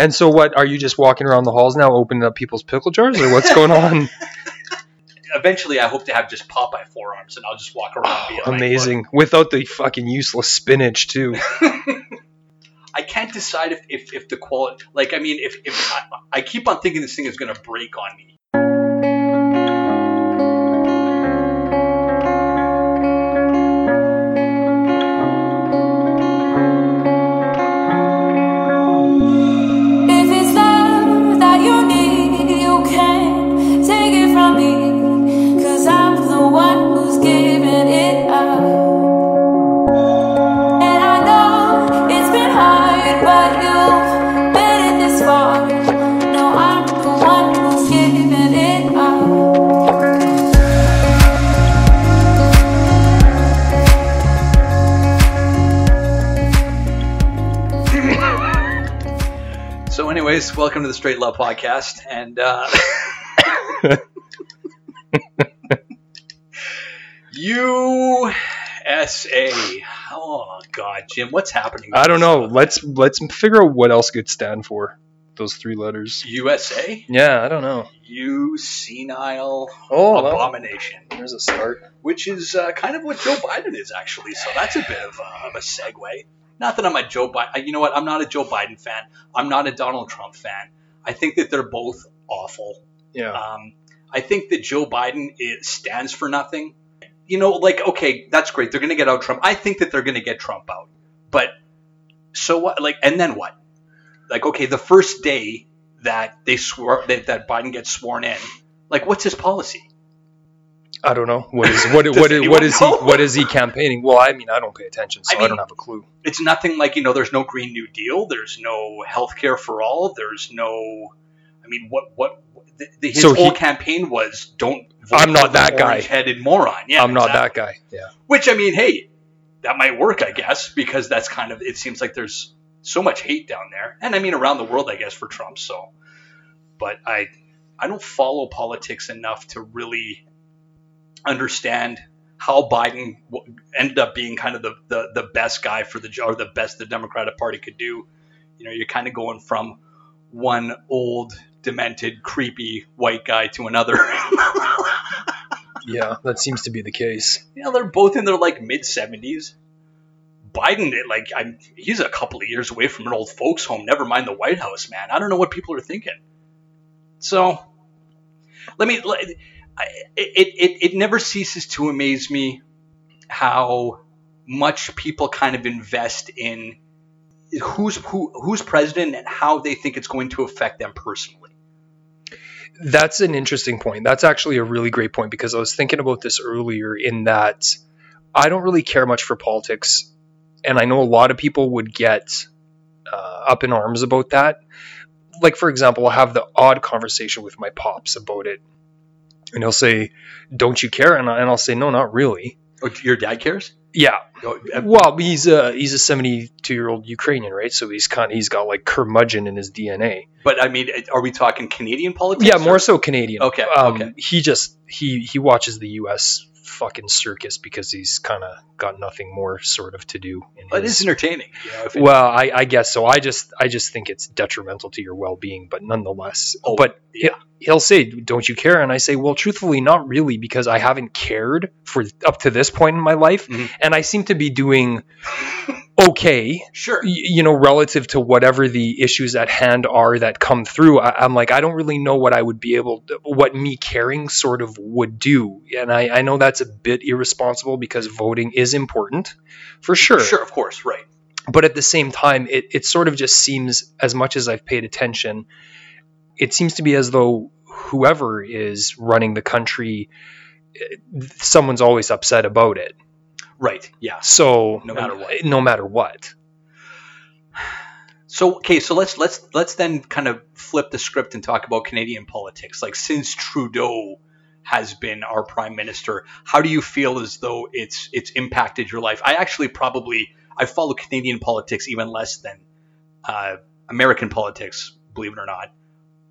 And so, what are you just walking around the halls now, opening up people's pickle jars, or what's going on? Eventually, I hope to have just Popeye forearms, and I'll just walk around. being like, Amazing, without the fucking useless spinach too. I can't decide if, if, if the quality, like, I mean, if, if I, I keep on thinking this thing is going to break on me. Welcome to the Straight Love Podcast. And, uh, USA. Oh, God, Jim, what's happening? I don't know. Let's let's figure out what else could stand for those three letters. USA? Yeah, I don't know. You senile Oh, well, abomination. there's a start. which is uh, kind of what Joe Biden is actually. So that's a bit of a, of a segue. Not that I'm a Joe Biden. You know what? I'm not a Joe Biden fan. I'm not a Donald Trump fan. I think that they're both awful. Yeah. Um, I think that Joe Biden is, stands for nothing. You know, like okay, that's great. They're going to get out Trump. I think that they're going to get Trump out. But so what? Like, and then what? Like, okay, the first day that they swore that, that Biden gets sworn in, like, what's his policy? I don't know. What is what what is, what is he what is he campaigning? Well, I mean, I don't pay attention, so I I, don't have a clue. it's nothing like you know there's no green new deal there's no health care for all there's no i mean what what the, the, his So whole he- campaign was don't vote I'm not for that guy. orange-headed moron yeah I'm not exactly. that guy. Yeah. which i mean hey that might work i guess because that's kind of it seems like there's so much hate down there and i mean around the world i guess for trump so but i i don't follow politics enough to really understand how Biden ended up being kind of the, the, the best guy for the job, or the best the Democratic Party could do. You know, you're kind of going from one old, demented, creepy white guy to another. Yeah, that seems to be the case. Yeah, they're both in their like mid 70s. Biden, like, I'm, he's a couple of years away from an old folks' home. Never mind the White House, man. I don't know what people are thinking. So, let me. Let, it, it it never ceases to amaze me how much people kind of invest in who's who who's president and how they think it's going to affect them personally. That's an interesting point. That's actually a really great point because I was thinking about this earlier in that I don't really care much for politics. And I know a lot of people would get uh, up in arms about that. Like, for example, I'll have the odd conversation with my pops about it. And he'll say, Don't you care? And, I, and I'll say, No, not really. Oh, your dad cares? Yeah. Oh, uh, Well, he's a he's a 72 year old Ukrainian, right? So he's kind of he's got like curmudgeon in his DNA. But I mean, are we talking Canadian politics? Yeah, or- more so Canadian. Okay, Um, okay. He just he he watches the U.S. fucking circus because he's kind of got nothing more sort of to do. In But his, it's entertaining. You know, it- well, I, I guess so. I just I just think it's detrimental to your well being, but nonetheless. Oh, but yeah. he- he'll say, "Don't you care?" And I say, "Well, truthfully, not really, because I haven't cared for up to this point in my life, Mhm. and I seem to be doing okay." sure. y- you know, relative to whatever the issues at hand are that come through, I, I'm like, I don't really know what I would be able, to, what me caring sort of would do. And I, I know that's a bit irresponsible because voting is important, for sure. Sure, of course, right. But at the same time, it, it sort of just seems, as much as I've paid attention, it seems to be as though whoever is running the country, eh, someone's always upset about it. Right. Yeah. So No matter what. no matter what. So okay, so let's let's let's then kind of flip the script and talk about Canadian politics. Like since Trudeau has been our prime minister, how do you feel as though it's it's impacted your life? I actually probably I follow Canadian politics even less than uh, American politics, believe it or not.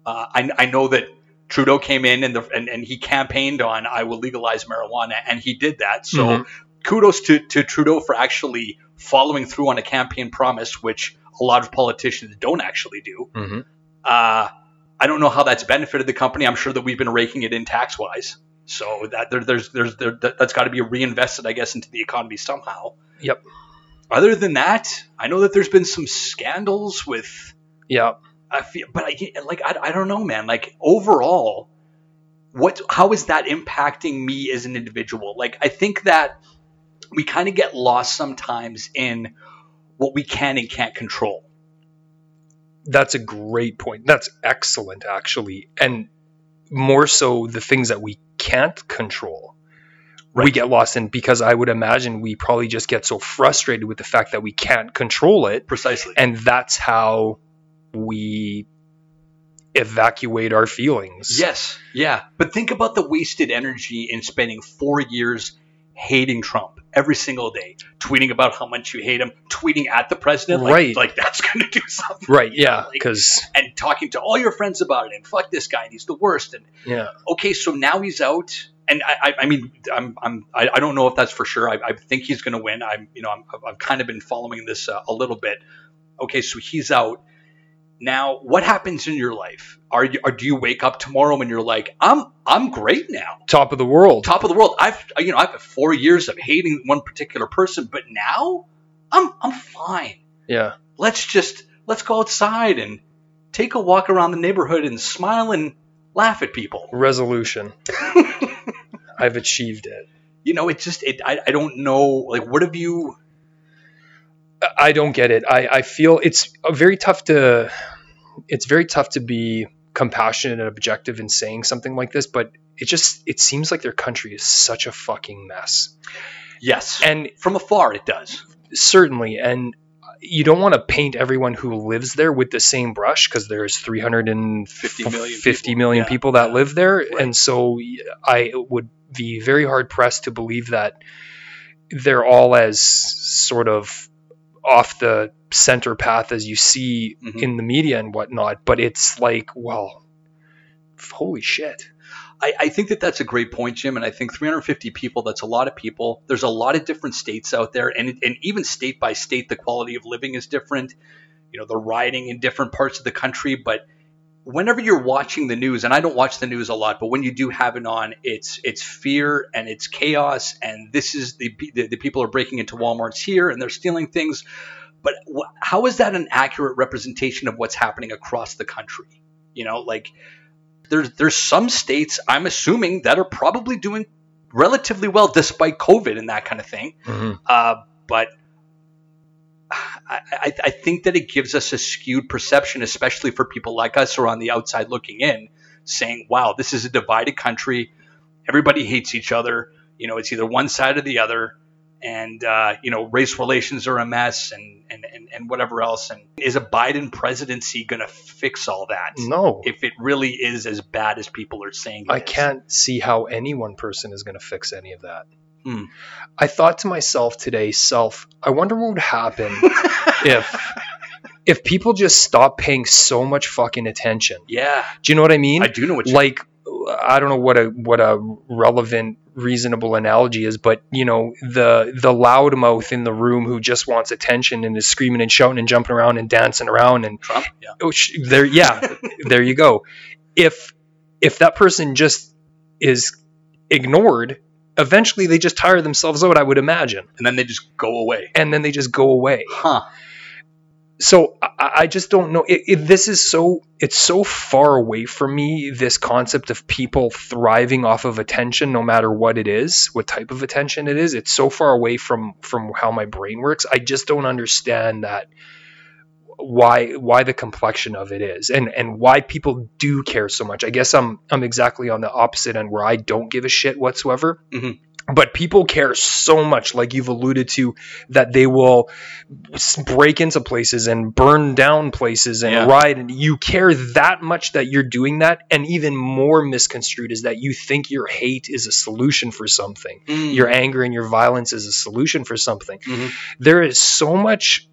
Uh, I, I know that Trudeau came in and, the, and and he campaigned on I will legalize marijuana, and he did that. So Mhm. Kudos to, to Trudeau for actually following through on a campaign promise, which a lot of politicians don't actually do. Mhm. Uh, I don't know how that's benefited the company. I'm sure that we've been raking it in tax wise. So that there, there's there's there, that- that's got to be reinvested, I guess, into the economy somehow. Yep. Other than that, I know that there's been some scandals with Yeah. I feel, but I like I, I don't know, man. Like overall, what how is that impacting me as an individual? Like I think that we kind of get lost sometimes in what we can and can't control. That's a great point. That's excellent, actually. And more so the things that we can't control. We get lost in because I would imagine we probably just get so frustrated with the fact that we can't control it. Precisely. And that's how we evacuate our feelings. Yes, yeah. But think about the wasted energy in spending four years hating Trump every single day, tweeting about how much you hate him, tweeting at the president, like, Right. like that's going to do something. Right. Yeah. Like- Because, And talking to all your friends about it, and fuck this guy, and he's the worst, and yeah. okay, so now he's out, and I, I, I mean, I'm, I'm, I, I don't know if that's for sure. I, I think he's going to win. I'm, you know, I'm, I've kind of been following this uh, a little bit. Okay, so he's out. Now, what happens in your life? Are you, or do you wake up tomorrow and you're like, I'm, I'm great now, Top of the world. top of the world. I've, you know, I've had four years of hating one particular person, but now I'm, I'm fine. Yeah. Let's just, let's go outside and take a walk around the neighborhood and smile and laugh at people. Resolution. I've achieved it. you know, it just it I, I don't know like what have you I don't get it. I, I feel it's very tough to it's very tough to be compassionate and objective in saying something like this, but it just it seems like their country is such a fucking mess. yes And from afar it does certainly and you don't want to paint everyone who lives there with the same brush because there's 350 million, 50 people. million Yeah, people that yeah. live there Right. and so I would be very hard pressed to believe that they're all as sort of off the center path as you see Mhm. in the media and whatnot but it's like well holy shit. I, I think that that's a great point Jim and I think 350 people that's a lot of people. There's a lot of different states out there and and even state by state the quality of living is different. You know they're riding in different parts of the country but whenever you're watching the news and I don't watch the news a lot but when you do have it on it's it's fear and it's chaos and this is the the, the people are breaking into Walmarts here and they're stealing things. But wh- how is that an accurate representation of what's happening across the country? You know like there's there's some states I'm assuming that are probably doing relatively well despite COVID and that kind of thing. Uh, but I, I, I think that it gives us a skewed perception, especially for people like us who are on the outside looking in, saying, "Wow, this is a divided country. Everybody hates each other. You know, it's either one side or the other." And uh, you know, race relations are a mess, and, and, and, and whatever else. And is a Biden presidency going to fix all that? no if it really is as bad as people are saying. I is. can't see how any one person is going to fix any of that. Hmm. I thought to myself today, self, I wonder what would happen if if people just stop paying so much fucking attention. Yeah, Do you know what I mean? I do know what you. like I don't know what a what a relevant reasonable analogy is, but you know the the loudmouth in the room who just wants attention and is screaming and shouting and jumping around and dancing around and Trump. Yeah. oh, sh- there yeah there you go if if that person just is ignored eventually they just tire themselves out i would imagine. And then they just go away. and then they just go away. Huh. so I, I just don't know. It, it, this is so it's so far away from me this concept of people thriving off of attention no matter what it is what type of attention it is. It's so far away from from how my brain works. I just don't understand that why why the complexion of it is and and why people do care so much i guess i'm i'm exactly on the opposite end where i don't give a shit whatsoever Mhm. but people care so much like you've alluded to that they will break into places and burn down places and Yeah. ride and you care that much that you're doing that and even more misconstrued is that you think your hate is a solution for something Mm. your anger and your violence is a solution for something Mhm. there is so much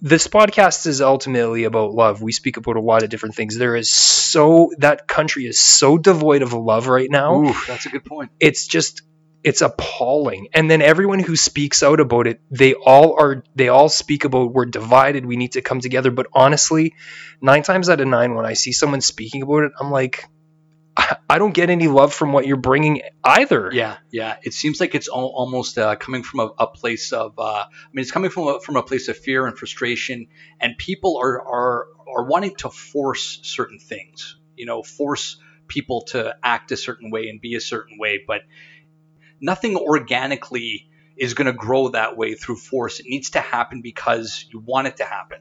this podcast is ultimately about love. We speak about a lot of different things. There is so that country is so devoid of love right now. Ooh, that's a good point. it's just it's appalling. And then everyone who speaks out about it they all are they all speak about we're divided we need to come together. But honestly nine times out of nine when i see someone speaking about it i'm like i, don't get any love from what you're bringing either Yeah, yeah. It seems like it's al- almost uh, coming from a, a place of. Uh, I mean, it's coming from a, from a place of fear and frustration, and people are are are wanting to force certain things. You know, force people to act a certain way and be a certain way, but nothing organically is going to grow that way through force. It needs to happen because you want it to happen.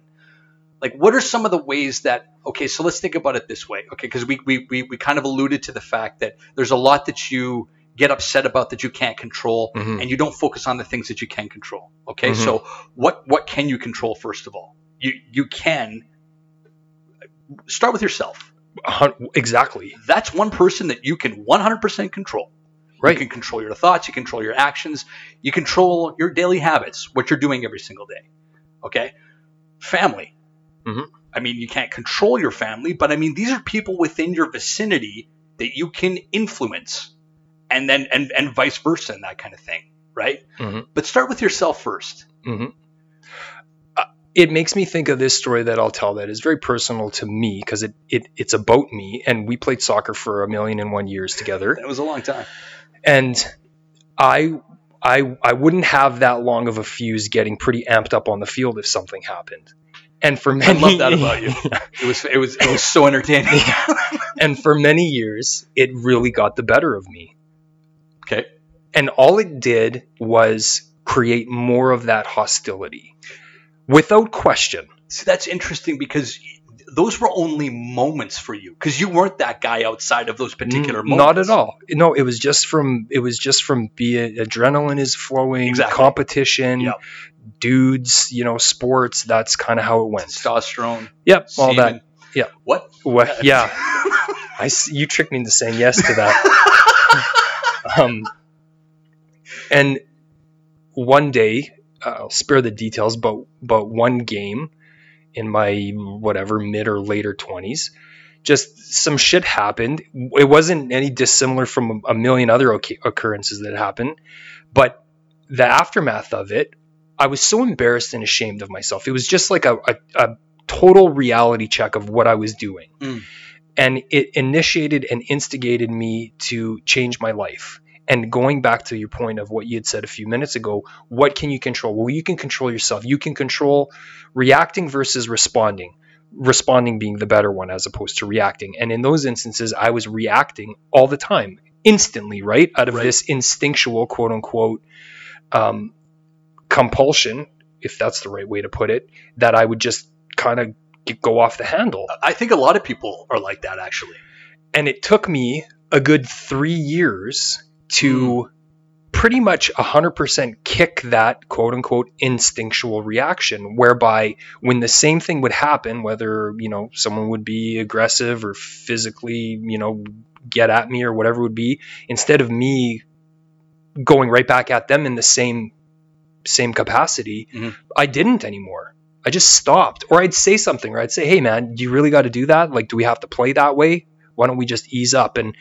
Like, what are some of the ways that? Okay, so let's think about it this way. Okay, because we, we we we kind of alluded to the fact that there's a lot that you get upset about that you can't control, Mhm. and you don't focus on the things that you can control. Okay, Mhm. so what what can you control first of all? You you can start with yourself. Exactly That's one person that you can 100% control. right You can control your thoughts, you control your actions, you control your daily habits, what you're doing every single day. Okay? Family. Mhm. I mean, you can't control your family, but I mean, these are people within your vicinity that you can influence, and then and and vice versa, and that kind of thing, right? Mhm. But start with yourself first. hmm it makes me think of this story that I'll tell that is very personal to me because it, it it's about me and we played soccer for a million and one years together That was a long time. and I I I wouldn't have that long of a fuse getting pretty amped up on the field if something happened. And for many, I love that about you. It was it was it was so entertaining. and for many years it really got the better of me. okay. And all it did was create more of that hostility. Without question. See, that's interesting because those were only moments for you because you weren't that guy outside of those particular N- moments. Not at all. No, it was just from it was just from being adrenaline is flowing, Exactly. competition, Yep. Dudes, you know, sports. That's kind of how it went. Testosterone, Yep, all semen. that. Yeah. What? What? Yeah, I you tricked me into saying yes to that. um, and one day, uh, I'll spare the details, but but one game in my whatever mid or later twenties, just some shit happened. It wasn't any dissimilar from a million other oc- occurrences that happened, but the aftermath of it, I was so embarrassed and ashamed of myself. It was just like a, a, a total reality check of what I was doing. Mm. And it initiated and instigated me to change my life. And going back to your point of what you had said a few minutes ago, what can you control? Well, you can control yourself. You can control reacting versus responding. Responding being the better one as opposed to reacting. And in those instances, I was reacting all the time, instantly, right? Out of Right. this instinctual, quote unquote, um, compulsion, if that's the right way to put it, that I would just kind of go off the handle. I think a lot of people are like that actually. And it took me a good three years to hmm. pretty much 100% kick that quote unquote instinctual reaction, whereby when the same thing would happen, whether, you know, someone would be aggressive or physically, you know, get at me or whatever it would be, instead of me going right back at them in the same same capacity, Mhm. I didn't anymore. I just stopped. Or I'd say something, or I'd say, hey man, do you really got to do that? Like, do we have to play that way? Why don't we just ease up? And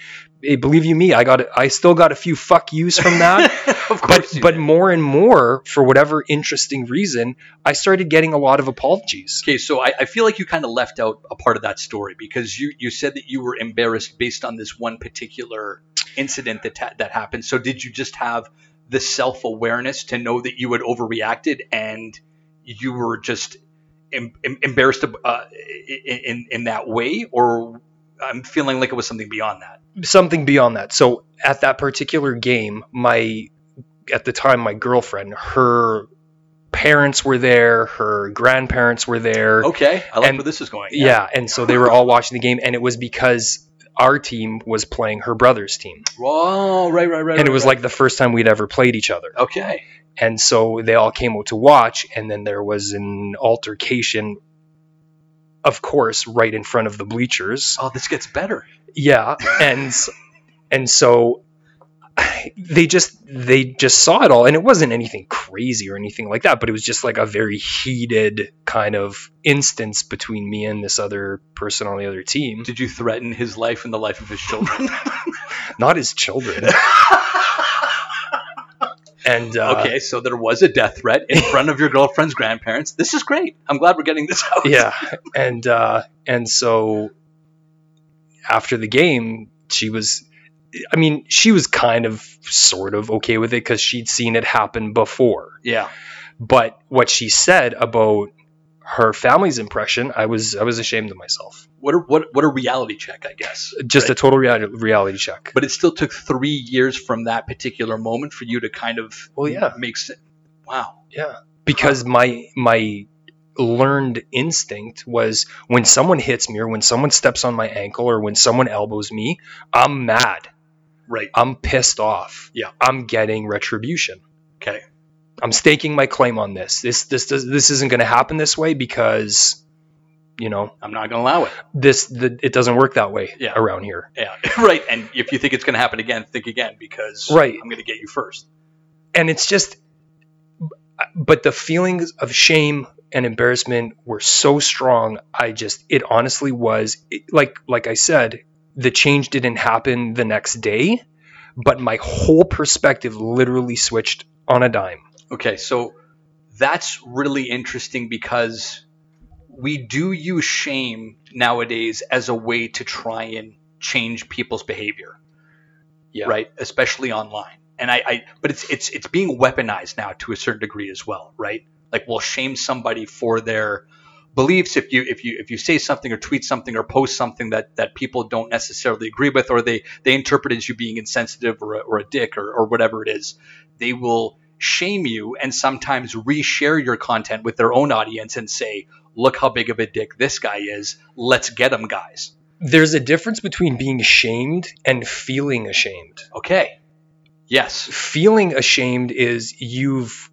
eh, believe you me, I got I still got a few fuck yous from that. of but course. you but more and more, for whatever interesting reason, I started getting a lot of apologies. Okay, so I, I feel like you kind of left out a part of that story because you, you said that you were embarrassed based on this one particular incident that ta- that happened. So did you just have the self awareness to know that you had overreacted and you were just em- em- embarrassed uh, in, in that way, or I'm feeling like it was something beyond that? Something beyond that. So at that particular game, my at the time my girlfriend, her parents were there, her grandparents were there. Okay, I like And- where this is going. Yeah, and so they were all watching the game, and it was because our team was playing her brother's team, Oh, right, right, right. and it was right. like the first time we'd ever played each other. okay. And so they all came out to watch, and then there was an altercation, of course, right in front of the bleachers. Oh, this gets better. Yeah, and and so they just they just saw it all, and it wasn't anything crazy or anything like that, but it was just like a very heated kind of instance between me and this other person on the other team. Did you threaten his life and the life of his children? Not his children. and uh, okay, so there was a death threat in front of your girlfriend's grandparents. This is great. I'm glad we're getting this out. yeah, and uh, and so after the game, she was. I mean, she was kind of, sort of okay with it because she'd seen it happen before. Yeah. But what she said about her family's impression, I was I was ashamed of myself. What a, what what a reality check, I guess. Just Right. a total reality, reality check. But it still took three years from that particular moment for you to kind of Well, yeah. make sense. Wow. Yeah, because my my learned instinct was when someone hits me or when someone steps on my ankle or when someone elbows me, I'm mad. Right. I'm pissed off. Yeah. I'm getting retribution. Okay. I'm staking my claim on this. This this does, this isn't going to happen this way because you know, I'm not going to allow it. this the, it doesn't work that way Yeah. around here. Yeah. right. And if you think it's going to happen again, think again because Right. I'm going to get you first. and it's just but the feelings of shame and embarrassment were so strong i just it honestly was it, like like i said the change didn't happen the next day but my whole perspective literally switched on a dime Okay, so that's really interesting because we do use shame nowadays as a way to try and change people's behavior. Yeah. Right? Especially online. And I, I but it's it's it's being weaponized now to a certain degree as well, right? Like we'll shame somebody for their beliefs if you if you if you say something or tweet something or post something that that people don't necessarily agree with or they they interpret as you being insensitive or a, or a dick or, or whatever it is they will shame you and sometimes reshare your content with their own audience and say look how big of a dick this guy is. Let's get him guys. There's a difference between being shamed and feeling ashamed. Okay. Yes. Feeling ashamed is you've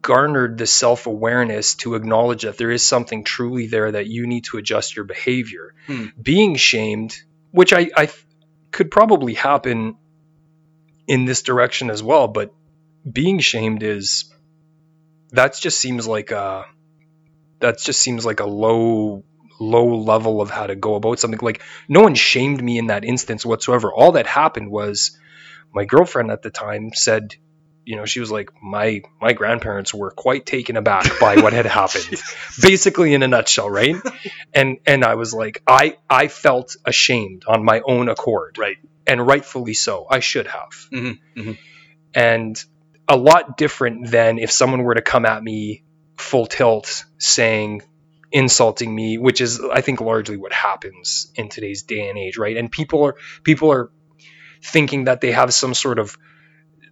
garnered the self-awareness to acknowledge that there is something truly there that you need to adjust your behavior. Hmm. being shamed which I, I could probably happen in this direction as well but being shamed is that just seems like a that just seems like a low low level of how to go about something. Like no one shamed me in that instance whatsoever. All that happened was my girlfriend at the time said you know she was like my my grandparents were quite taken aback by what had happened. Basically in a nutshell right? And and i was like i i felt ashamed on my own accord. Right. And rightfully so. I should have. Mhm, mhm. and a lot different than if someone were to come at me full tilt saying insulting me which is i think largely what happens in today's day and age right? And people are people are thinking that they have some sort of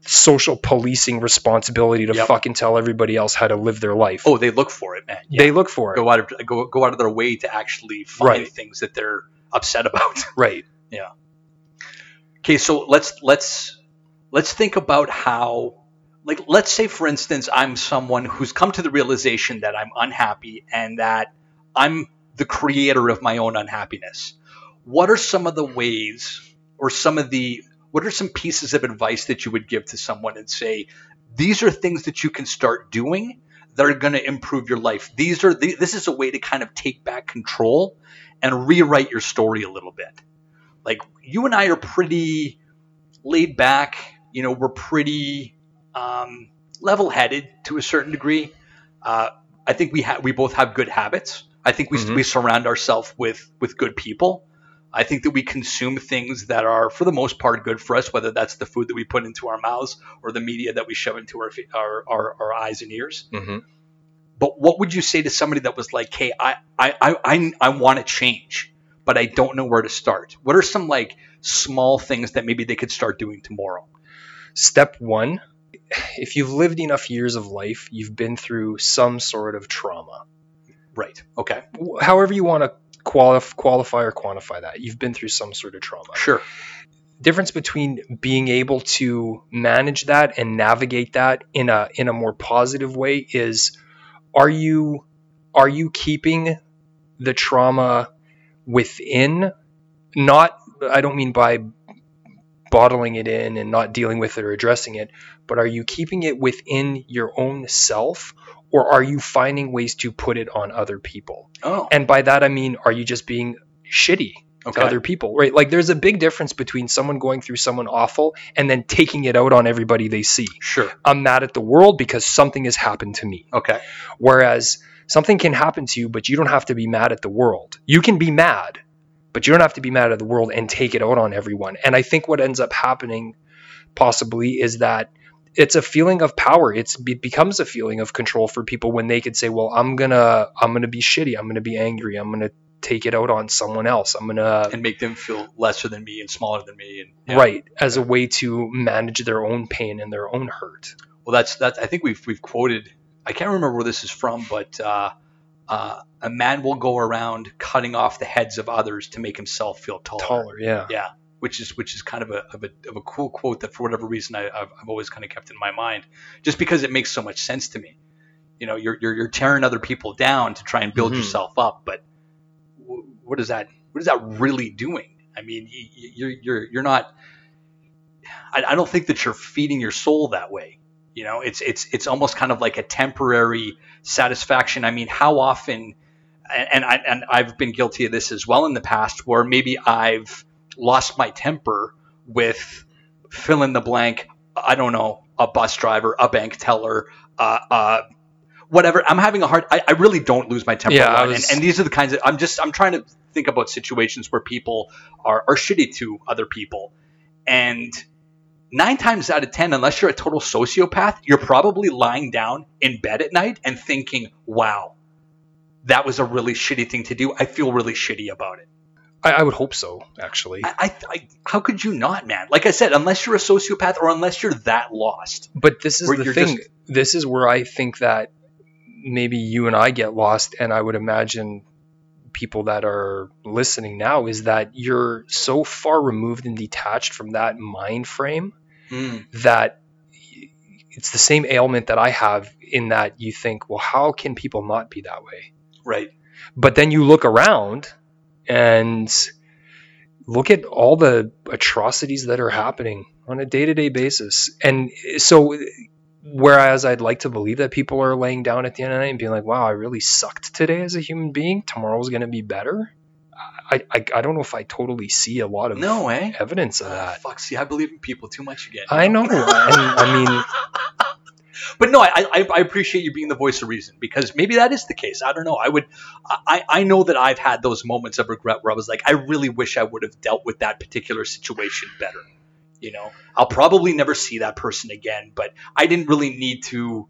social policing responsibility to Yep. fucking tell everybody else how to live their life oh they look for it man Yeah. they look for it go out of go, go out of their way to actually find Right. things that they're upset about right Yeah. Okay, so let's let's let's think about how like let's say for instance I'm someone who's come to the realization that I'm unhappy and that I'm the creator of my own unhappiness. What are some of the ways or some of the what are some pieces of advice that you would give to someone and say these are things that you can start doing that are going to improve your life. These are the, this is a way to kind of take back control and rewrite your story a little bit like you and I are pretty laid back. You know, we're pretty um, level-headed to a certain degree. Uh, I think we have we both have good habits. I think we Mhm. we surround ourselves with with good people. I think that we consume things that are, for the most part, good for us, whether that's the food that we put into our mouths or the media that we shove into our our, our, our eyes and ears. mm-hmm. But what would you say to somebody that was like, "Hey, I I I I, I want to change, but I don't know where to start." What are some like small things that maybe they could start doing tomorrow? step one if you've lived enough years of life you've been through some sort of trauma Right. Okay. However you want to qualif- qualify or quantify that. You've been through some sort of trauma. Sure. difference between being able to manage that and navigate that in a in a more positive way is are you are you keeping the trauma within? Not I don't mean by bottling it in and not dealing with it or addressing it but are you keeping it within your own self or are you finding ways to put it on other people Oh. and by that I mean, are you just being shitty Okay. to other people, right? Like there's a big difference between someone going through someone awful and then taking it out on everybody they see. Sure. I'm mad at the world because something has happened to me. Okay. Whereas something can happen to you, but you don't have to be mad at the world. You can be mad, but you don't have to be mad at the world and take it out on everyone. And I think what ends up happening possibly is that it's a feeling of power. It's it becomes a feeling of control for people when they could say, "Well, I'm gonna I'm gonna be shitty. I'm gonna be angry. I'm gonna take it out on someone else. I'm gonna And make them feel lesser than me and smaller than me. And yeah. right as a way to manage their own pain and their own hurt." Well, that's that's. I think we've we've quoted. I can't remember where this is from, but uh, uh, a man will go around cutting off the heads of others to make himself feel taller. Taller, yeah. Yeah, which is which is kind of a of a, of a cool quote that for whatever reason I, I've, I've always kind of kept in my mind, just because it makes so much sense to me. You know, you're you're, you're tearing other people down to try and build Mhm. yourself up, but w- what is that? What is that really doing? I mean, y- y- you're you're you're not. I, I don't think that you're feeding your soul that way. You know, it's it's it's almost kind of like a temporary satisfaction. I mean, how often, and and, I, and I've been guilty of this as well in the past, where maybe I've lost my temper with fill in the blank. I don't know, a bus driver, a bank teller, uh, uh, whatever. I'm having a hard. I, I really don't lose my temper. Yeah, a I lot. was- and, and these are the kinds of. I'm just. I'm trying to think about situations where people are are shitty to other people, and nine times out of ten, unless you're a total sociopath, you're probably lying down in bed at night and thinking, "Wow, that was a really shitty thing to do. I feel really shitty about it." I, I would hope so, actually. I, I, I, how could you not, man? Like I said, unless you're a sociopath or unless you're that lost. But this is the thing. just- This is where I think that maybe you and I get lost, and I would imagine people that are listening now is that you're so far removed and detached from that mind frame Mm. that it's the same ailment that I have in that you think, well, how can people not be that way? Right. But then you look around and look at all the atrocities that are happening on a day-to-day basis. And so whereas I'd like to believe that people are laying down at the end of the night and being like, wow, I really sucked today as a human being. Tomorrow's going to be better. I, I, I don't know if I totally see a lot of No, eh? evidence of that. fuck. See, I believe in people too much again. I know. And, I mean, But no, I, I, I appreciate you being the voice of reason because maybe that is the case. I don't know. I would, I, I know that I've had those moments of regret where I was like, I really wish I would have dealt with that particular situation better. You know, I'll probably never see that person again, but I didn't really need to.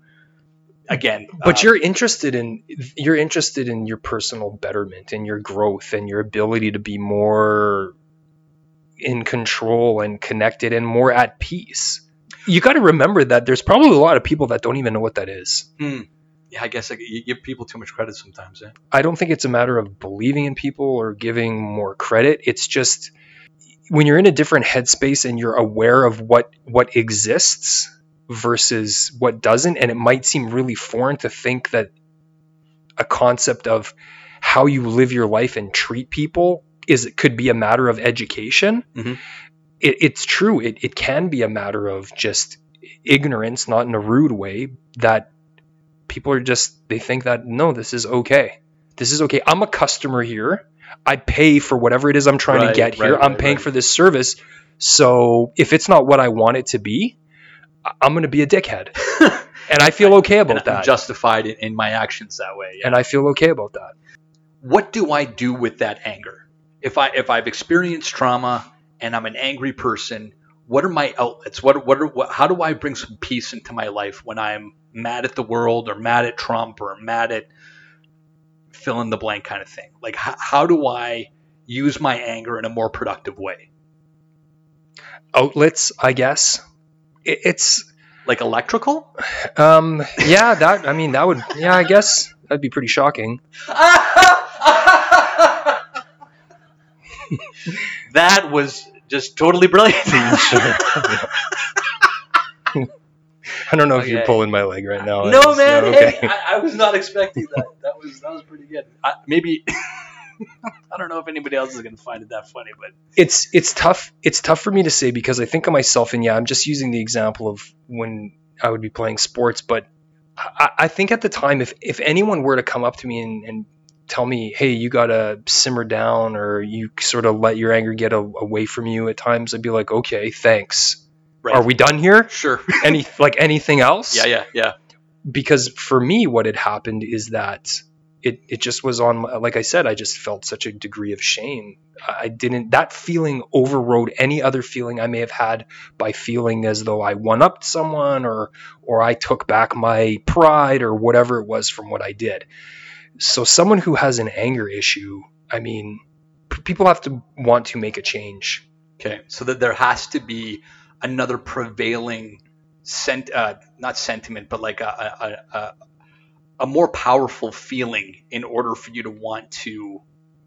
Again, but uh, you're interested in you're interested in your personal betterment and your growth and your ability to be more in control and connected and more at peace. You got to remember that there's probably a lot of people that don't even know what that is. yeah, I guess I, you give people too much credit sometimes. Eh? I don't think it's a matter of believing in people or giving more credit. It's just when you're in a different headspace and you're aware of what what exists versus what doesn't and it might seem really foreign to think that a concept of how you live your life and treat people is it could be a matter of education. Mhm. It, it's true. It, it can be a matter of just ignorance, not in a rude way, that people are just, they think that, no, this is okay. This is okay. I'm a customer here. I pay for whatever it is I'm trying Right, to get here. right, I'm paying for this service. So if it's not what I want it to be, I'm going to be a dickhead. and I feel okay And about I'm that. justified in, in my actions that way. Yeah. And I feel okay about that. what do I do with that anger? If I if I've experienced trauma and I'm an angry person, what are my outlets? What what are what, how do I bring some peace into my life when I'm mad at the world or mad at Trump or mad at fill in the blank kind of thing? Like how, how do I use my anger in a more productive way? Outlets, I guess. It, it's Like electrical? um yeah, that I mean that would yeah, I guess that'd be pretty shocking. that was just totally brilliant. I don't know if you're pulling my leg right now. No, It's- man. okay. Hey, I, I was not expecting that. That was that was pretty good. I, maybe I don't know if anybody else is going to find it that funny, but it's it's tough it's tough for me to say because I think of myself and yeah I'm just using the example of when I would be playing sports but I, I think at the time if if anyone were to come up to me and, and tell me, hey, you gotta simmer down, or you sort of let your anger get a, away from you at times, I'd be like, okay, thanks. Right. Are we done here? Sure. Any like anything else? yeah, yeah, yeah. because for me what had happened is that it, it just was on like i said i just felt such a degree of shame. I didn't that feeling overrode any other feeling i may have had by feeling as though i one upped someone or or i took back my pride or whatever it was from what i did. So someone who has an anger issue i mean people have to want to make a change. Okay, so that there has to be another prevailing sent, uh, not sentiment, but like a, a, a, a more powerful feeling in order for you to want to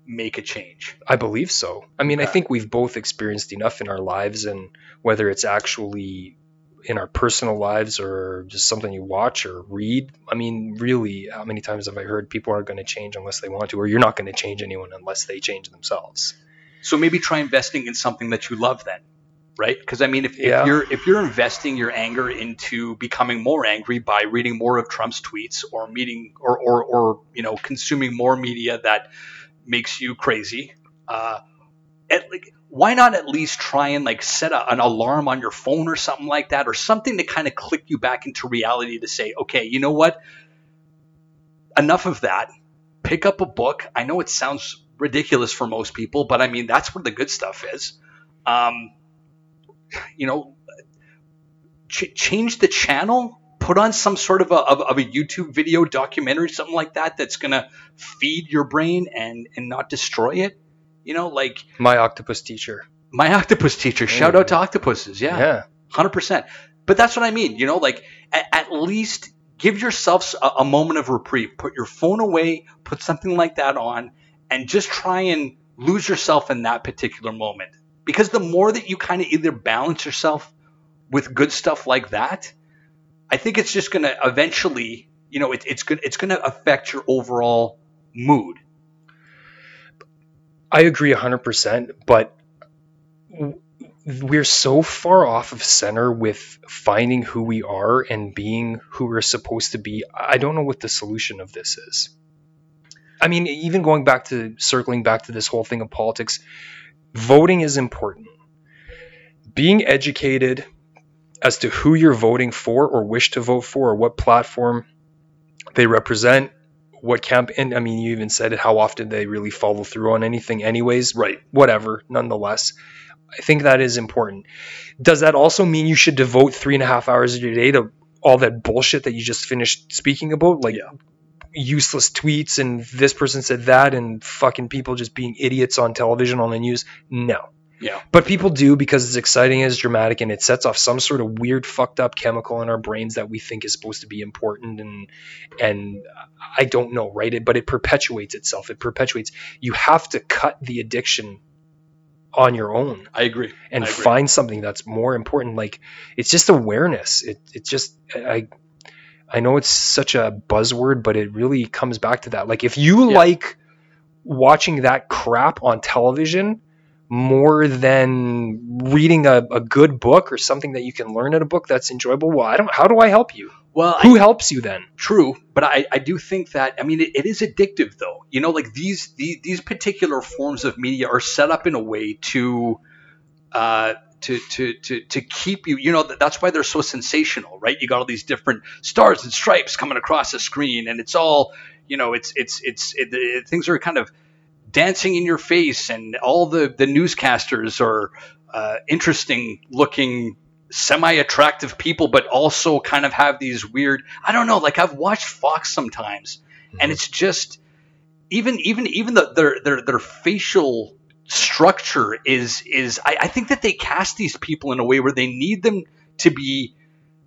make a change. I believe so. I mean, I think we've both experienced enough in our lives, and whether it's actually in our personal lives or just something you watch or read. I mean, really, how many times have I heard people aren't going to change unless they want to, or you're not going to change anyone unless they change themselves? So maybe try investing in something that you love then, right? Because I mean, if, Yeah. if you're if you're investing your anger into becoming more angry by reading more of Trump's tweets or meeting or or, or you know consuming more media that makes you crazy, uh, at, like, why not at least try and like set a, an alarm on your phone or something like that, or something to kind of click you back into reality to say, okay, you know what? Enough of that. Pick up a book. I know it sounds ridiculous for most people, but I mean that's where the good stuff is. Um, you know, ch- change the channel. Put on some sort of a, of, of a YouTube video documentary, something like that, that's gonna feed your brain and and not destroy it. You know, like My octopus teacher. my octopus teacher. Shout out to octopuses. Yeah, Yeah. hundred percent. But that's what I mean. You know, like at, at least give yourself a, a moment of reprieve. Put your phone away. Put something like that on, and just try and lose yourself in that particular moment. Because the more that you kind of either balance yourself with good stuff like that, I think it's just going to eventually, you know, it, it's going it's going to affect your overall mood. I agree 100%, but we're so far off of center with finding who we are and being who we're supposed to be. I don't know what the solution of this is. I mean, even going back to circling back to this whole thing of politics, voting is important. Being educated as to who you're voting for or wish to vote for or what platform they represent what camp and I mean you even said it how often they really follow through on anything anyways Right. whatever nonetheless I think that is important does that also mean you should devote three and a half hours of your day to all that bullshit that you just finished speaking about like Yeah. Useless tweets and this person said that and fucking people just being idiots on television on the news no Yeah. but people do because it's exciting, it's dramatic, and it sets off some sort of weird, fucked up chemical in our brains that we think is supposed to be important. And and I don't know, right? It, but it perpetuates itself. It perpetuates. You have to cut the addiction on your own I agree. and I agree. find something that's more important. Like it's just awareness. It it's just I I know it's such a buzzword, but it really comes back to that. Like if you Yeah. like watching that crap on television more than reading a, a good book or something that you can learn in a book that's enjoyable, well, I don't how do I help you? Well, I, Who helps you then? True, but I, I do think that I mean it, it is addictive though. You know, like these, these these particular forms of media are set up in a way to uh, to, to to to keep you. You know, that's why they're so sensational, right? You got all these different stars and stripes coming across the screen, and it's all you know. It's it's it's it, it, things are kind of dancing in your face, and all the the newscasters are uh, interesting looking semi-attractive people but also kind of have these weird i don't know like i've watched fox sometimes and it's just even even even the, their their their facial structure is is I, I think that they cast these people in a way where they need them to be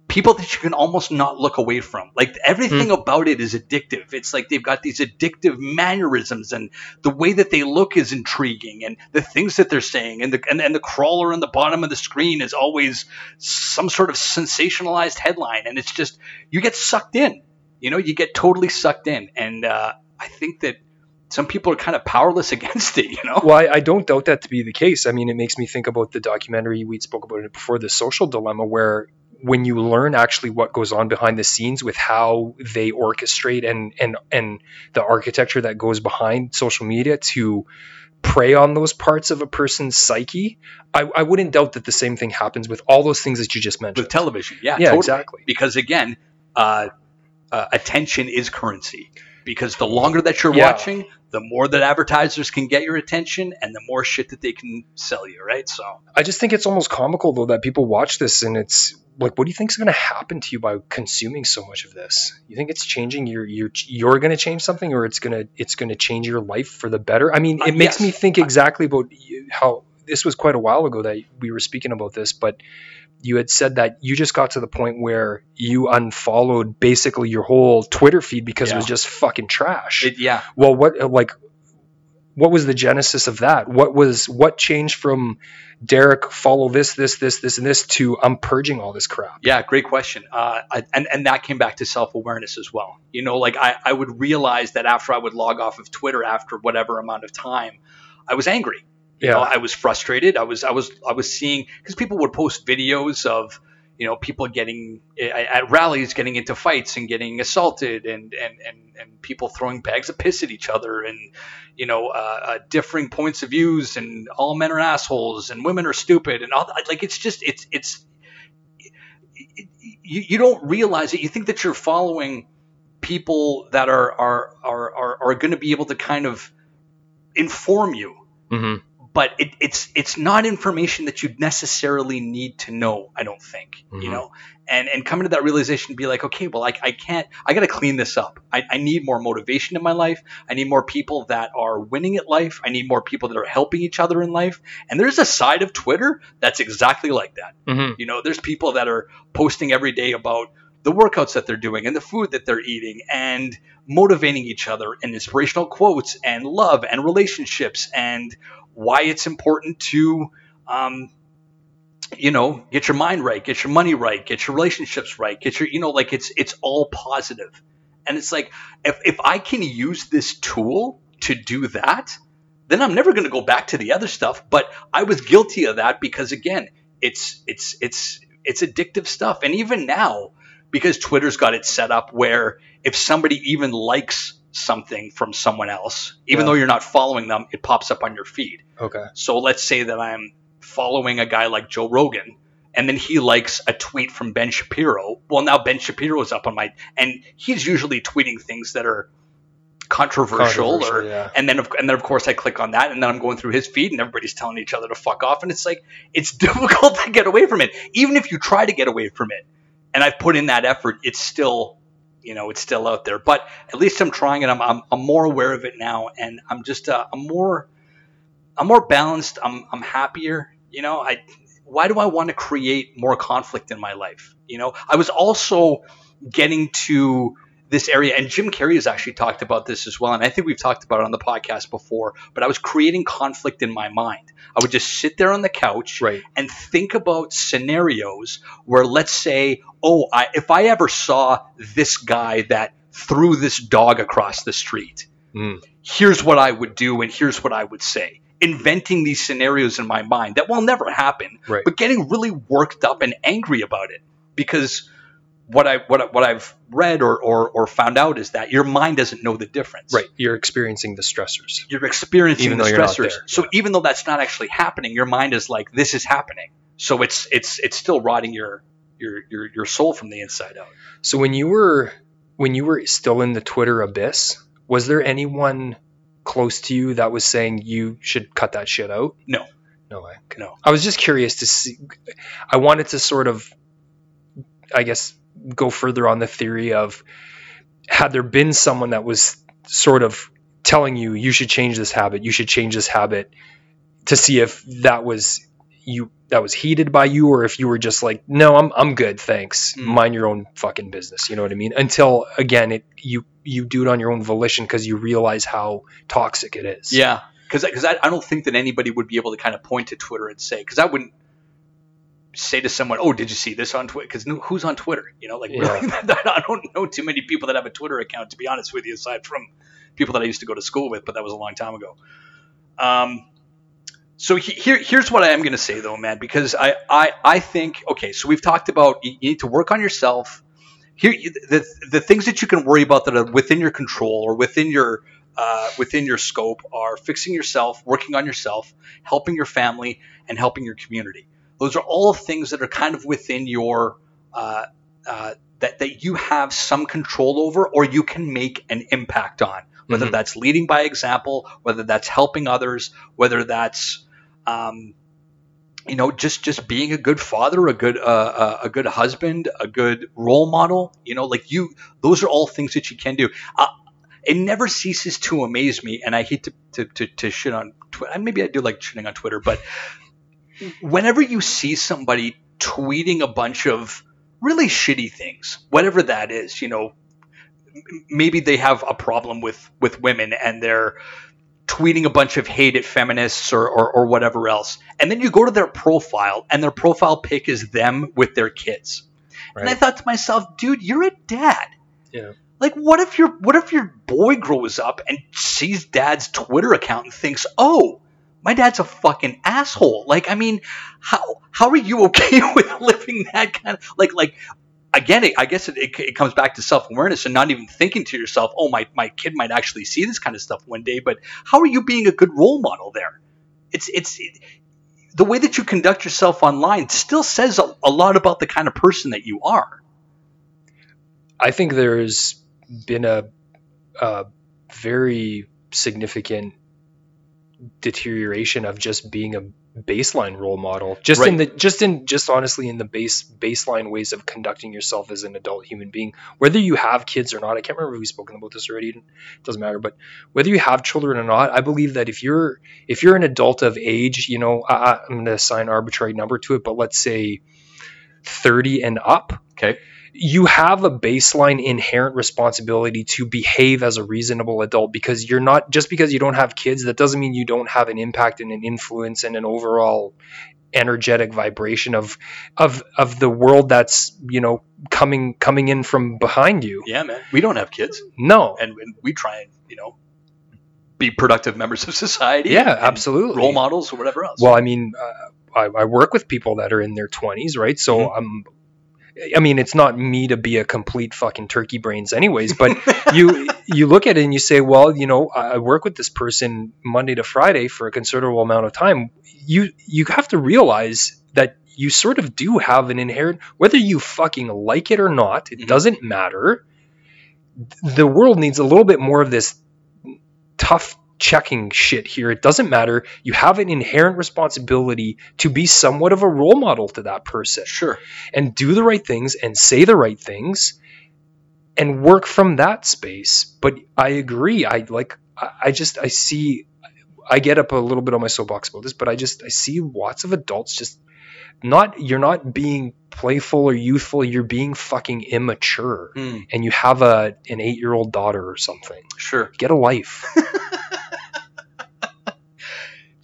people that you can almost not look away from. Like everything about it is addictive. It's like they've got these addictive mannerisms and the way that they look is intriguing and the things that they're saying and the and, and the crawler on the bottom of the screen is always some sort of sensationalized headline and it's just you get sucked in. You know you get totally sucked in and uh, i think that some people are kind of powerless against it you know Well, I, I don't doubt that to be the case. I mean, it makes me think about the documentary we spoke about it before, the social dilemma, where when you learn actually what goes on behind the scenes with how they orchestrate and and and the architecture that goes behind social media to prey on those parts of a person's psyche, I, I wouldn't doubt that the same thing happens with all those things that you just mentioned. with television. Yeah, Yeah, totally. exactly. Because again, uh, uh, attention is currency. Because the longer that you're Yeah. watching, the more that advertisers can get your attention, and the more shit that they can sell you. Right. So I just think it's almost comical though that people watch this and it's like, what do you think is going to happen to you by consuming so much of this? You think it's changing your you're you're going to change something, or it's gonna it's going to change your life for the better? I mean, Uh, it makes yes. me think exactly about how this was quite a while ago that we were speaking about this, but you had said that you just got to the point where you unfollowed basically your whole Twitter feed because it was just fucking trash. it, yeah, well, what like what was the genesis of that? What was what changed from Derek follow this, this, this, this, and this to I'm purging all this crap? Yeah, great question. Uh, I, and and that came back to self awareness as well. You know, like I, I would realize that after I would log off of Twitter after whatever amount of time, I was angry. You know, Yeah. I was frustrated. I was I was I was seeing because people would post videos of you know people getting at at rallies getting into fights and getting assaulted and and and, and people throwing bags of piss at each other and you know uh, uh, differing points of views and all men are assholes and women are stupid and all like it's just it's it's you, you don't realize it. You think that you're following people that are are are are, are going to be able to kind of inform you, Mm-hmm. But it, it's it's not information that you necessarily need to know. I don't think you Mhm. know, and and coming to that realization, be like, okay, well, I, I can't. I got to clean this up. I, I need more motivation in my life. I need more people that are winning at life. I need more people that are helping each other in life. And there's a side of Twitter that's exactly like that. Mm-hmm. You know, there's people that are posting every day about the workouts that they're doing and the food that they're eating and motivating each other and inspirational quotes and love and relationships and why it's important to, um, you know, get your mind right, get your money right, get your relationships right, get your, you know, like it's it's all positive. And it's like if if I can use this tool to do that, then I'm never going to go back to the other stuff. But I was guilty of that because again, it's it's it's it's addictive stuff. And even now, because Twitter's got it set up where if somebody even likes something from someone else, even Yeah. though you're not following them, it pops up on your feed. Okay. So let's say that I'm following a guy like Joe Rogan, and then he likes a tweet from Ben Shapiro. Well, now Ben Shapiro is up on my, and he's usually tweeting things that are controversial, or, yeah. and then of, and then of course I click on that, and then I'm going through his feed, and everybody's telling each other to fuck off, and it's like it's difficult to get away from it. Even if you try to get away from it, and I've put in that effort, it's still, you know, it's still out there. But at least I'm trying it. I'm I'm, I'm more aware of it now, and I'm just uh, I'm more I'm more balanced. I'm I'm happier. You know, I why do I want to create more conflict in my life? You know, I was also getting to this area, and Jim Carrey has actually talked about this as well, and I think we've talked about it on the podcast before. But I was creating conflict in my mind. I would just sit there on the couch Right. and think about scenarios where, let's say, oh, I, if I ever saw this guy that threw this dog across the street, Mm. here's what I would do and here's what I would say. Inventing these scenarios in my mind that will never happen, Right. but getting really worked up and angry about it because what I what what I've read or, or or found out is that your mind doesn't know the difference. Right. You're experiencing the stressors. You're experiencing Even the though you're not stressors. So yeah. even though that's not actually happening, your mind is like, this is happening. So it's it's it's still rotting your your your, your soul from the inside out. So when you were when you were still in the Twitter abyss, was there anyone close to you that was saying you should cut that shit out? No. No way. No. I was just curious to see. I wanted to sort of, I guess, go further on the theory of had there been someone that was sort of telling you you should change this habit, you should change this habit, to see if that was you that was heated by you or if you were just like no i'm i'm good thanks. Mm. mind your own fucking business. You know what i mean? Until again it you you do it on your own volition because you realize how toxic it is. Yeah, because because I, I don't think that anybody would be able to kind of point to Twitter and say because I wouldn't say to someone, "Oh, did you see this on Twitter?" Because who's on Twitter? You know, like Yeah. really, I don't know too many people that have a Twitter account. To be honest with you, aside from people that I used to go to school with, but that was a long time ago. Um, So he, here, here's what I am going to say though, man, because I, I, I think okay. So we've talked about you need to work on yourself. Here, the the things that you can worry about that are within your control or within your uh, within your scope are fixing yourself, working on yourself, helping your family, and helping your community. Those are all things that are kind of within your uh, uh, that that you have some control over, or you can make an impact on. Whether Mhm. that's leading by example, whether that's helping others, whether that's um, you know just just being a good father, a good uh, uh, a good husband, a good role model. You know, like you, those are all things that you can do. Uh, it never ceases to amaze me, and I hate to to, to, to shit on Twitter. Maybe I do like shitting on Twitter, but Mm-hmm. whenever you see somebody tweeting a bunch of really shitty things, whatever that is, you know, maybe they have a problem with with women and they're tweeting a bunch of hate at feminists or, or, or whatever else. And then you go to their profile and their profile pic is them with their kids. And I thought to myself, dude, you're a dad. Yeah. Like what if your what if your boy grows up and sees dad's Twitter account and thinks, "Oh, my dad's a fucking asshole." Like I mean, how how are you okay with living that kind of like like again, it, I guess it, it, it comes back to self awareness and not even thinking to yourself, "Oh, my my kid might actually see this kind of stuff one day." But how are you being a good role model there? It's it's it, the way that you conduct yourself online still says a, a lot about the kind of person that you are. I think there's been a, a very significant deterioration of just being a baseline role model. Just in the just in just honestly in the base baseline ways of conducting yourself as an adult human being. Whether you have kids or not i can't remember if we've spoken about this already it doesn't matter but whether you have children or not i believe that if you're if you're an adult of age you know I- i'm going to assign arbitrary number to it but let's say 30 and up Okay. You have a baseline inherent responsibility to behave as a reasonable adult because you're not just because you don't have kids that doesn't mean you don't have an impact and an influence and an overall energetic vibration of of of the world that's you know coming coming in from behind you Yeah, man. We don't have kids, no and, and we try and you know be productive members of society. yeah absolutely Role models or whatever else. Well, I mean, uh, I, I work with people that are in their 20s, right? So Mhm. I'm. I mean, it's not me to be a complete fucking turkey brains, anyways. But you you look at it and you say, well, you know, I work with this person Monday to Friday for a considerable amount of time. You you have to realize that you sort of do have an inherent, whether you fucking like it or not, it Mhm. doesn't matter. The world needs a little bit more of this tough checking shit here. It doesn't matter. You have an inherent responsibility to be somewhat of a role model to that person sure. and do the right things and say the right things and work from that space. But I agree. I like, I just, I see, I get up a little bit on my soapbox about this, but I just, I see lots of adults just not, you're not being playful or youthful. You're being fucking immature Hmm, and you have a, an eight year old daughter or something. sure. Get a life.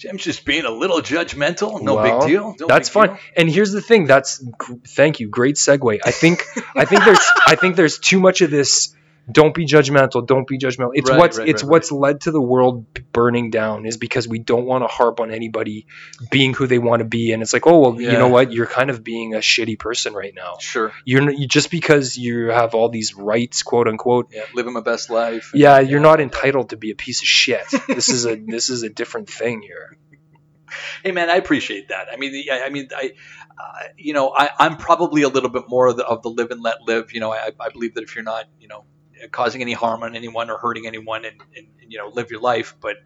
Jim's just being a little judgmental. No Well, big deal. No that's big fine. deal. And here's the thing. That's thank you. Great segue. I think I think there's I think there's too much of this. Don't be judgmental. Don't be judgmental. It's Right, what's right, it's right, what's led to the world burning down is because we don't want to harp on anybody being who they want to be. And it's like, oh well, you know what? You're kind of being a shitty person right now. Sure. You're you, just because you have all these rights, quote unquote. Yeah. Living my best life. Yeah, you're not entitled to be a piece of shit. This is a this is a different thing here. Hey man, I appreciate that. I mean, I, I mean, I, uh, you know, I, I'm probably a little bit more of the, of the live and let live. You know, I, I believe that if you're not, you know, causing any harm on anyone or hurting anyone, and, and, and you know, live your life. But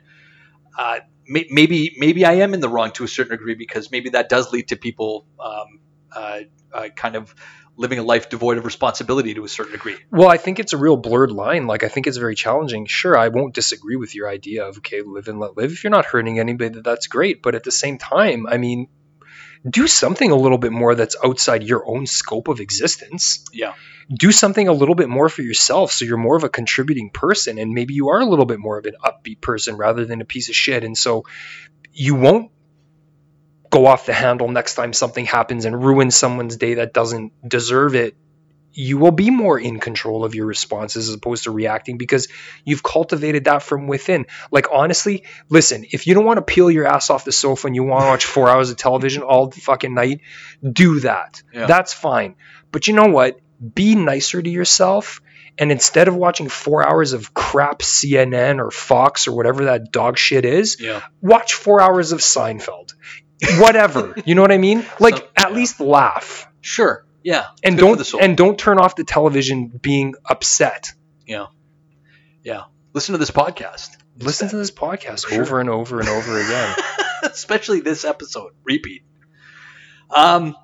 uh, may, maybe maybe I am in the wrong to a certain degree because maybe that does lead to people um, uh, uh, kind of living a life devoid of responsibility to a certain degree. Well, I think it's a real blurred line. Like, I think it's very challenging. Sure, I won't disagree with your idea of, okay, live and let live. If you're not hurting anybody, that's great. But at the same time, I mean, do something a little bit more that's outside your own scope of existence. Yeah. Do something a little bit more for yourself so you're more of a contributing person and maybe you are a little bit more of an upbeat person rather than a piece of shit. And so you won't go off the handle next time something happens and ruin someone's day that doesn't deserve it you will be more in control of your responses as opposed to reacting because you've cultivated that from within. Like honestly, listen, if you don't want to peel your ass off the sofa and you want to watch 4 hours of television all the fucking night, do that. Yeah. That's fine. But you know what? Be nicer to yourself and instead of watching 4 hours of crap CNN or Fox or whatever that dog shit is, Yeah. watch 4 hours of Seinfeld. Whatever. you know what I mean? Like So- at yeah. least laugh Sure. Yeah. and don't and don't turn off the television being upset. yeah. Yeah. Listen to this podcast. Listen to this podcast sure. over and over and over again. especially this episode repeat um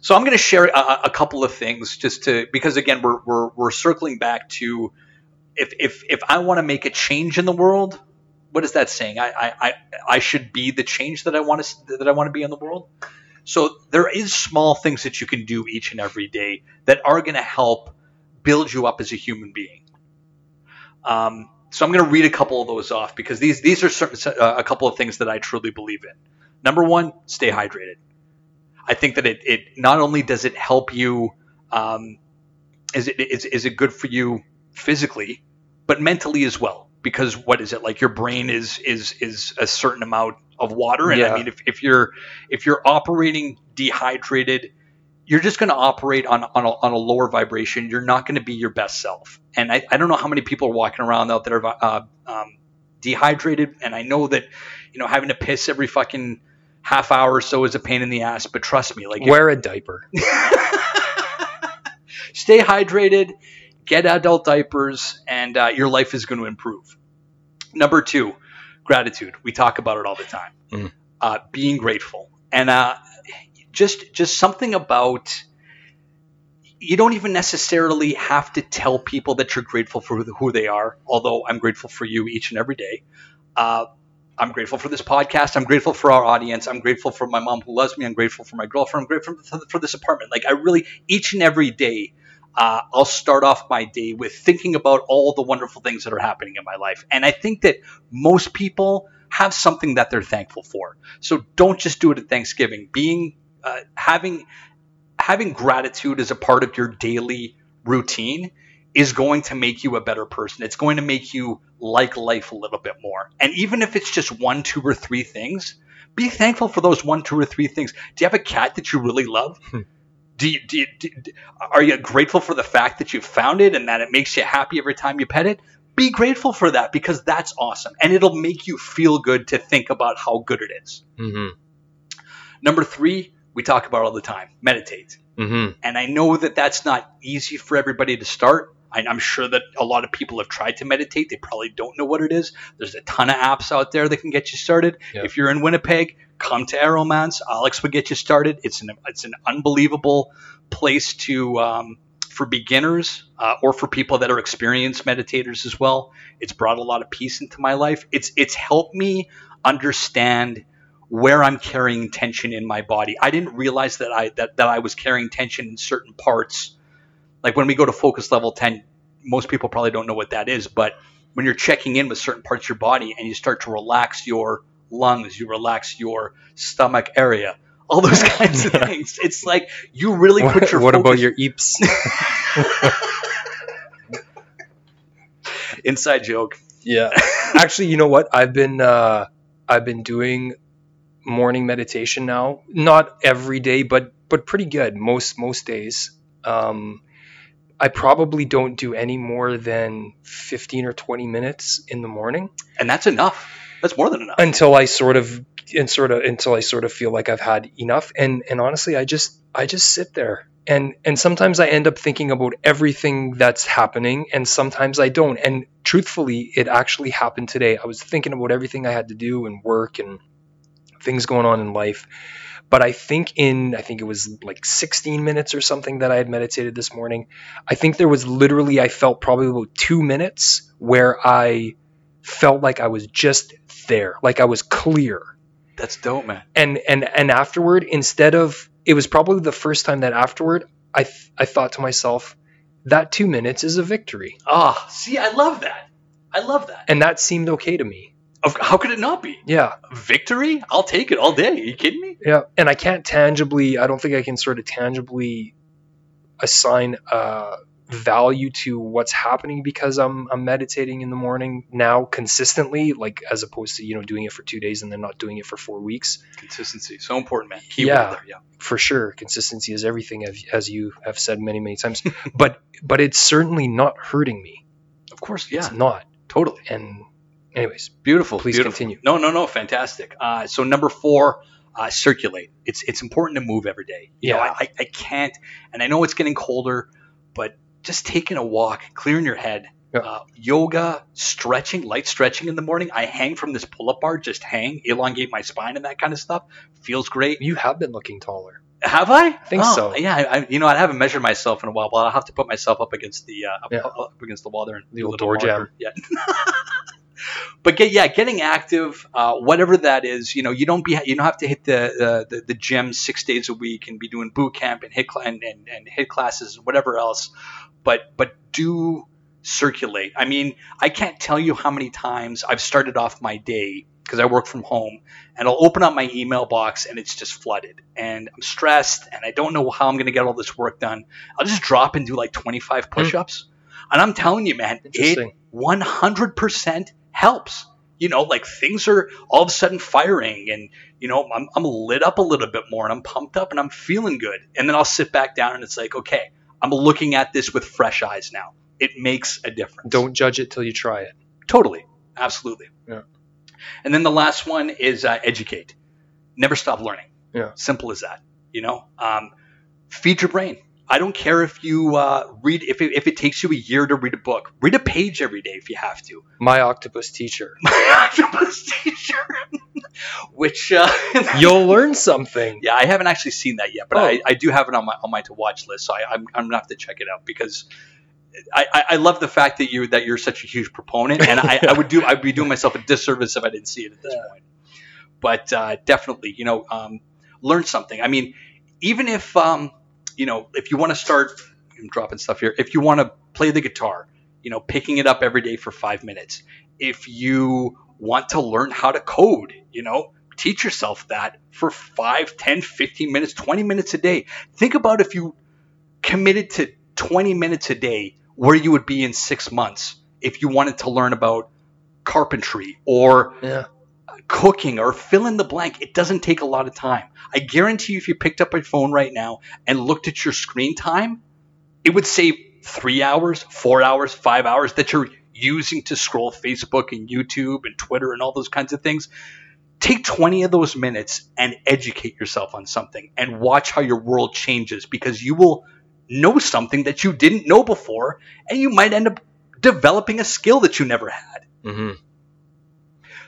so i'm going to share a, a couple of things just to because again we're we're, we're circling back to if if if i want to make a change in the world what is that saying I, I i i should be the change that i want to that i want to be in the world so there is small things that you can do each and every day that are going to help build you up as a human being um, so I'm going to read a couple of those off because these these are certain, uh, a couple of things that I truly believe in. Number one, stay hydrated. I think that it, it not only does it help you, um, is it is, is it good for you physically, but mentally as well. Because what is it like? Your brain is is is a certain amount of water, and Yeah. I mean, if, if you're if you're operating dehydrated, you're just going to operate on on a, on a lower vibration. You're not going to be your best self. And I, I don't know how many people are walking around out there uh, um, dehydrated. And I know that you know having to piss every fucking half hour or so is a pain in the ass. But trust me, like Wear a diaper. stay hydrated, get adult diapers, and uh, your life is going to improve. Number two, gratitude. We talk about it all the time. Mm. Uh, being grateful, and uh, just just something about you don't even necessarily have to tell people that you're grateful for who they are. Although I'm grateful for you each and every day. Uh, I'm grateful for this podcast. I'm grateful for our audience. I'm grateful for my mom who loves me. I'm grateful for my girlfriend. I'm grateful for, for this apartment. Like I really, each and every day, uh, I'll start off my day with thinking about all the wonderful things that are happening in my life. And I think that most people have something that they're thankful for. So don't just do it at Thanksgiving. Being uh, having having gratitude as a part of your daily routine is going to make you a better person. It's going to make you like life a little bit more. And even if it's just one, two, or three things, be thankful for those one, two, or three things. Do you have a cat that you really love? Do you, do you, do, are you grateful for the fact that you found it and that it makes you happy every time you pet it? Be grateful for that because that's awesome. And it'll make you feel good to think about how good it is. Mm-hmm. Number three, we talk about all the time meditate. Mm-hmm. And I know that that's not easy for everybody to start. I- I'm sure that a lot of people have tried to meditate. They probably don't know what it is. There's a ton of apps out there that can get you started. If you're in Winnipeg, come to Aeromance. Alex will get you started. It's an it's an unbelievable place to um, for beginners uh, or for people that are experienced meditators as well. It's brought a lot of peace into my life. It's it's helped me understand where I'm carrying tension in my body. I didn't realize that I that, that I was carrying tension in certain parts. Like when we go to focus level 10, most people probably don't know what that is, but when you're checking in with certain parts of your body and you start to relax your lungs, you relax your stomach area, all those kinds of things. It's like you really put What, your what about your eeps? inside joke. yeah. Actually, you know what? I've been uh, I've been doing morning meditation now. Not every day, but but pretty good most most days. Um, I probably don't do any more than 15 or 20 minutes in the morning And that's enough. That's more than enough. until I sort of and sort of until I sort of feel like I've had enough. And and honestly, I just I just sit there. And and sometimes I end up thinking about everything that's happening, and sometimes I don't. And truthfully, it actually happened today. I was thinking about everything I had to do and work and things going on in life. But I think in I think it was like 16 minutes or something that I had meditated this morning. I think there was literally I felt probably about two minutes where I felt like I was just there, like I was clear. That's dope, man. And and and afterward, instead of it was probably the first time that afterward I th- I thought to myself, that two minutes is a victory, Ah, see, I love that. I love that. and that seemed okay to me. Of- How could it not be? Yeah, Victory? I'll take it all day. Are you kidding me? yeah. And I can't tangibly, I don't think I can sort of tangibly assign uh, value to what's happening because I'm I'm meditating in the morning now consistently, like as opposed to you know doing it for two days and then not doing it for four weeks. Consistency, so important, man. Key Yeah. there, yeah. For sure, consistency is everything, as- as you have said many many times. but but it's certainly not hurting me. Of course, yeah, It's not. totally. And anyways, Beautiful. Please beautiful. continue. No, no, no. Fantastic. Uh, so number four, uh, circulate. It's it's important to move every day. You Yeah. I, I, I can't, and I know it's getting colder, but just taking a walk, clearing your head, Yeah. uh, yoga, stretching, light stretching in the morning. I hang from this pull-up bar, just hang, elongate my spine and that kind of stuff. Feels great. you have been looking taller. Have I? I think so. Yeah, I, you know, I haven't measured myself in a while, but I'll have to put myself up against the uh, up, Yeah. up against the wall there and The old door jamb. Yeah. but get yeah, getting active, uh, whatever that is, you know, you don't be you don't have to hit the, the the the gym six days a week and be doing boot camp and hit and, and, and HIIT classes and whatever else, but but do circulate. I mean, I can't tell you how many times I've started off my day because I work from home and I'll open up my email box and it's just flooded and I'm stressed and I don't know how I'm going to get all this work done. I'll just drop and do like 25 push-ups. And I'm telling you, man, it 100% helps. You know, like things are all of a sudden firing and, you know, I'm, I'm lit up a little bit more and I'm pumped up and I'm feeling good. And then I'll sit back down and it's like, okay, I'm looking at this with fresh eyes now. It makes a difference. Don't judge it till you try it. Totally. Absolutely. Yeah. And then the last one is uh, educate. Never stop learning. Yeah. Simple as that. You know, um, feed your brain. I don't care if you uh, read if it, if it takes you a year to read a book. Read a page every day if you have to. My octopus teacher. My octopus teacher, which uh, You'll learn something. yeah, I haven't actually seen that yet, but Oh. I, I do have it on my on my to watch list. So I, I'm I'm gonna have to check it out because I, I, I love the fact that you that you're such a huge proponent, and I, I would do I'd be doing myself a disservice if I didn't see it at this Yeah. point. But uh, definitely, you know, um, learn something. I mean, even if um, you know, if you want to start, I'm dropping stuff here. If you want to play the guitar, you know, picking it up every day for five minutes. If you want to learn how to code, you know, teach yourself that for 5, 10, 15 minutes, 20 minutes a day. Think about if you committed to 20 minutes a day, where you would be in six months if you wanted to learn about carpentry or Yeah. Cooking or fill in the blank. It doesn't take a lot of time. I guarantee you, if you picked up your phone right now and looked at your screen time, it would save three hours, four hours, five hours that you're using to scroll Facebook and YouTube and Twitter and all those kinds of things. Take 20 of those minutes and educate yourself on something and watch how your world changes because you will know something that you didn't know before and you might end up developing a skill that you never had. hmm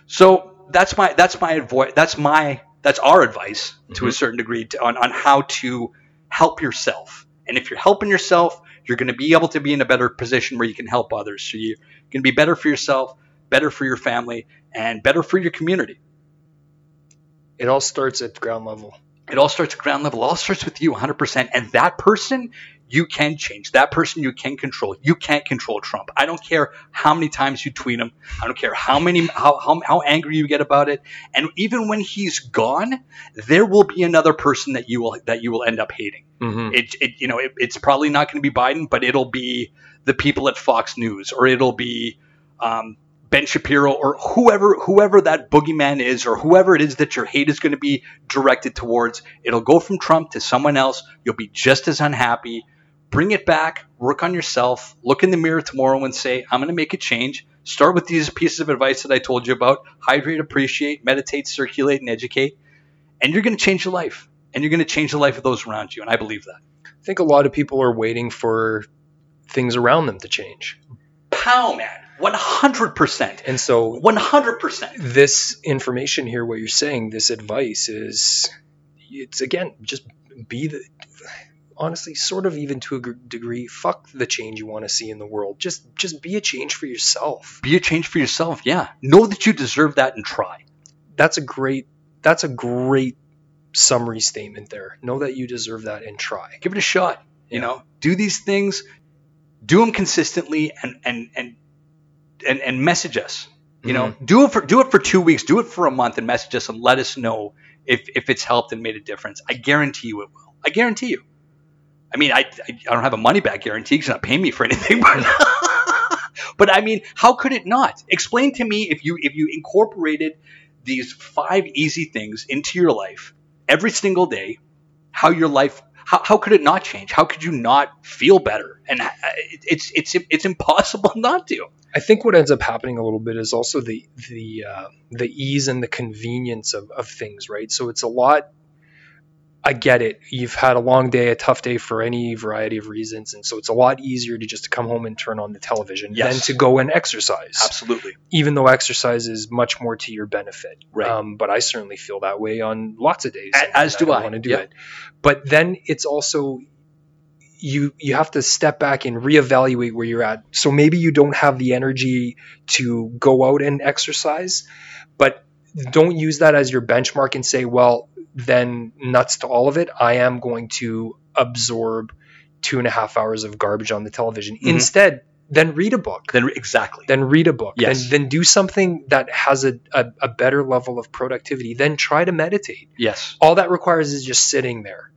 So that's my that's my advice. That's my that's our advice to a Mhm. certain degree to, on on how to help yourself. And if you're helping yourself, you're going to be able to be in a better position where you can help others. So you're going to be better for yourself, better for your family, and better for your community. It all starts at ground level. It all starts at ground level. It all starts with you 100%. And that person you can change. That person you can control. You can't control Trump. I don't care how many times you tweet him. I don't care how many how, how, how angry you get about it. And even when he's gone, there will be another person that you will that you will end up hating. hmm It, it you know it, it's probably not going to be Biden, but it'll be the people at Fox News, or it'll be um, Ben Shapiro, or whoever whoever that boogeyman is, or whoever it is that your hate is going to be directed towards. It'll go from Trump to someone else. You'll be just as unhappy. Bring it back. Work on yourself. Look in the mirror tomorrow and say, "I'm going to make a change." Start with these pieces of advice that I told you about: hydrate, appreciate, meditate, circulate, and educate. And you're going to change your life, and you're going to change the life of those around you. And I believe that. I think a lot of people are waiting for things around them to change. Pow, man. 100%. And so 100%. this information here, what you're saying, this advice is, it's again, just be the, honestly, sort of even to a degree, fuck the change you want to see in the world. Just, just be a change for yourself. Be a change for yourself. Yeah. Know that you deserve that and try. That's a great, that's a great summary statement there. Know that you deserve that and try. Give it a shot. You Yeah. know, do these things, do them consistently and, and, and, and, and message us. You know, mm-hmm. do it for do it for two weeks, do it for a month, and message us and let us know if if it's helped and made a difference. I guarantee you it will. I guarantee you. I mean, I, I don't have a money back guarantee. He's not paying me for anything, but but I mean, how could it not? Explain to me if you if you incorporated these five easy things into your life every single day, how your life how, how could it not change? How could you not feel better? And uh, it, it's it's it's impossible not to. I think what ends up happening a little bit is also the the uh, the ease and the convenience of, of things, right? So it's a lot. I get it. You've had a long day, a tough day for any variety of reasons, and so it's a lot easier to just to come home and turn on the television Yes. than to go and exercise. Absolutely. Even though exercise is much more to your benefit, Right. Um, but I certainly feel that way on lots of days, A- as do I. want to do Yeah. it. But then it's also you you have to step back and reevaluate where you're at. So maybe you don't have the energy to go out and exercise, but don't use that as your benchmark and say, well, then nuts to all of it. I am going to absorb two and a half hours of garbage on the television. Mhm. Instead, then read a book. Then exactly. Then read a book. Yes. Then, then do something that has a, a, a better level of productivity. Then try to meditate. Yes. All that requires is just sitting there.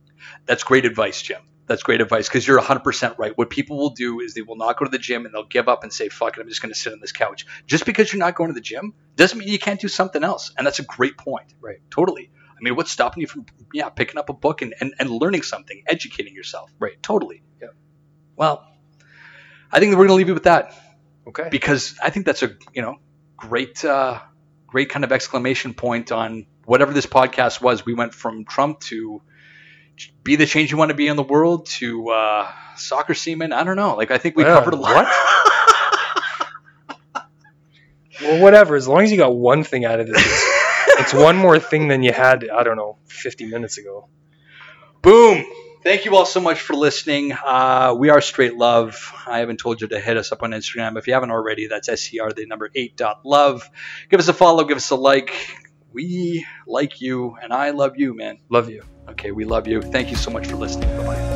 That's great advice, Jim. That's great advice because you're 100% right. What people will do is they will not go to the gym and they'll give up and say, fuck it, I'm just going to sit on this couch. Just because you're not going to the gym doesn't mean you can't do something else. And that's a great point. Right. Totally. I mean, what's stopping you from, yeah, picking up a book and, and, and learning something, educating yourself? Right. Totally. Yep. Well, I think that we're going to leave you with that Okay. because I think that's a, you know, great, uh, great kind of exclamation point on whatever this podcast was. We went from Trump to be the change you want to be in the world to uh, soccer seaman. I don't know. Like I think we Uh, covered a lot. Well, whatever. As long as you got one thing out of this, it's, one more thing than you had. I don't know, 50 minutes ago. Boom. Thank you all so much for listening. Uh, we are Straight Love. I haven't told you to hit us up on Instagram. If you haven't already, that's SCR, the number eight dot love. Give us a follow, give us a like. We like you, and I love you, man. Love you. Okay, we love you. Thank you so much for listening. Bye bye.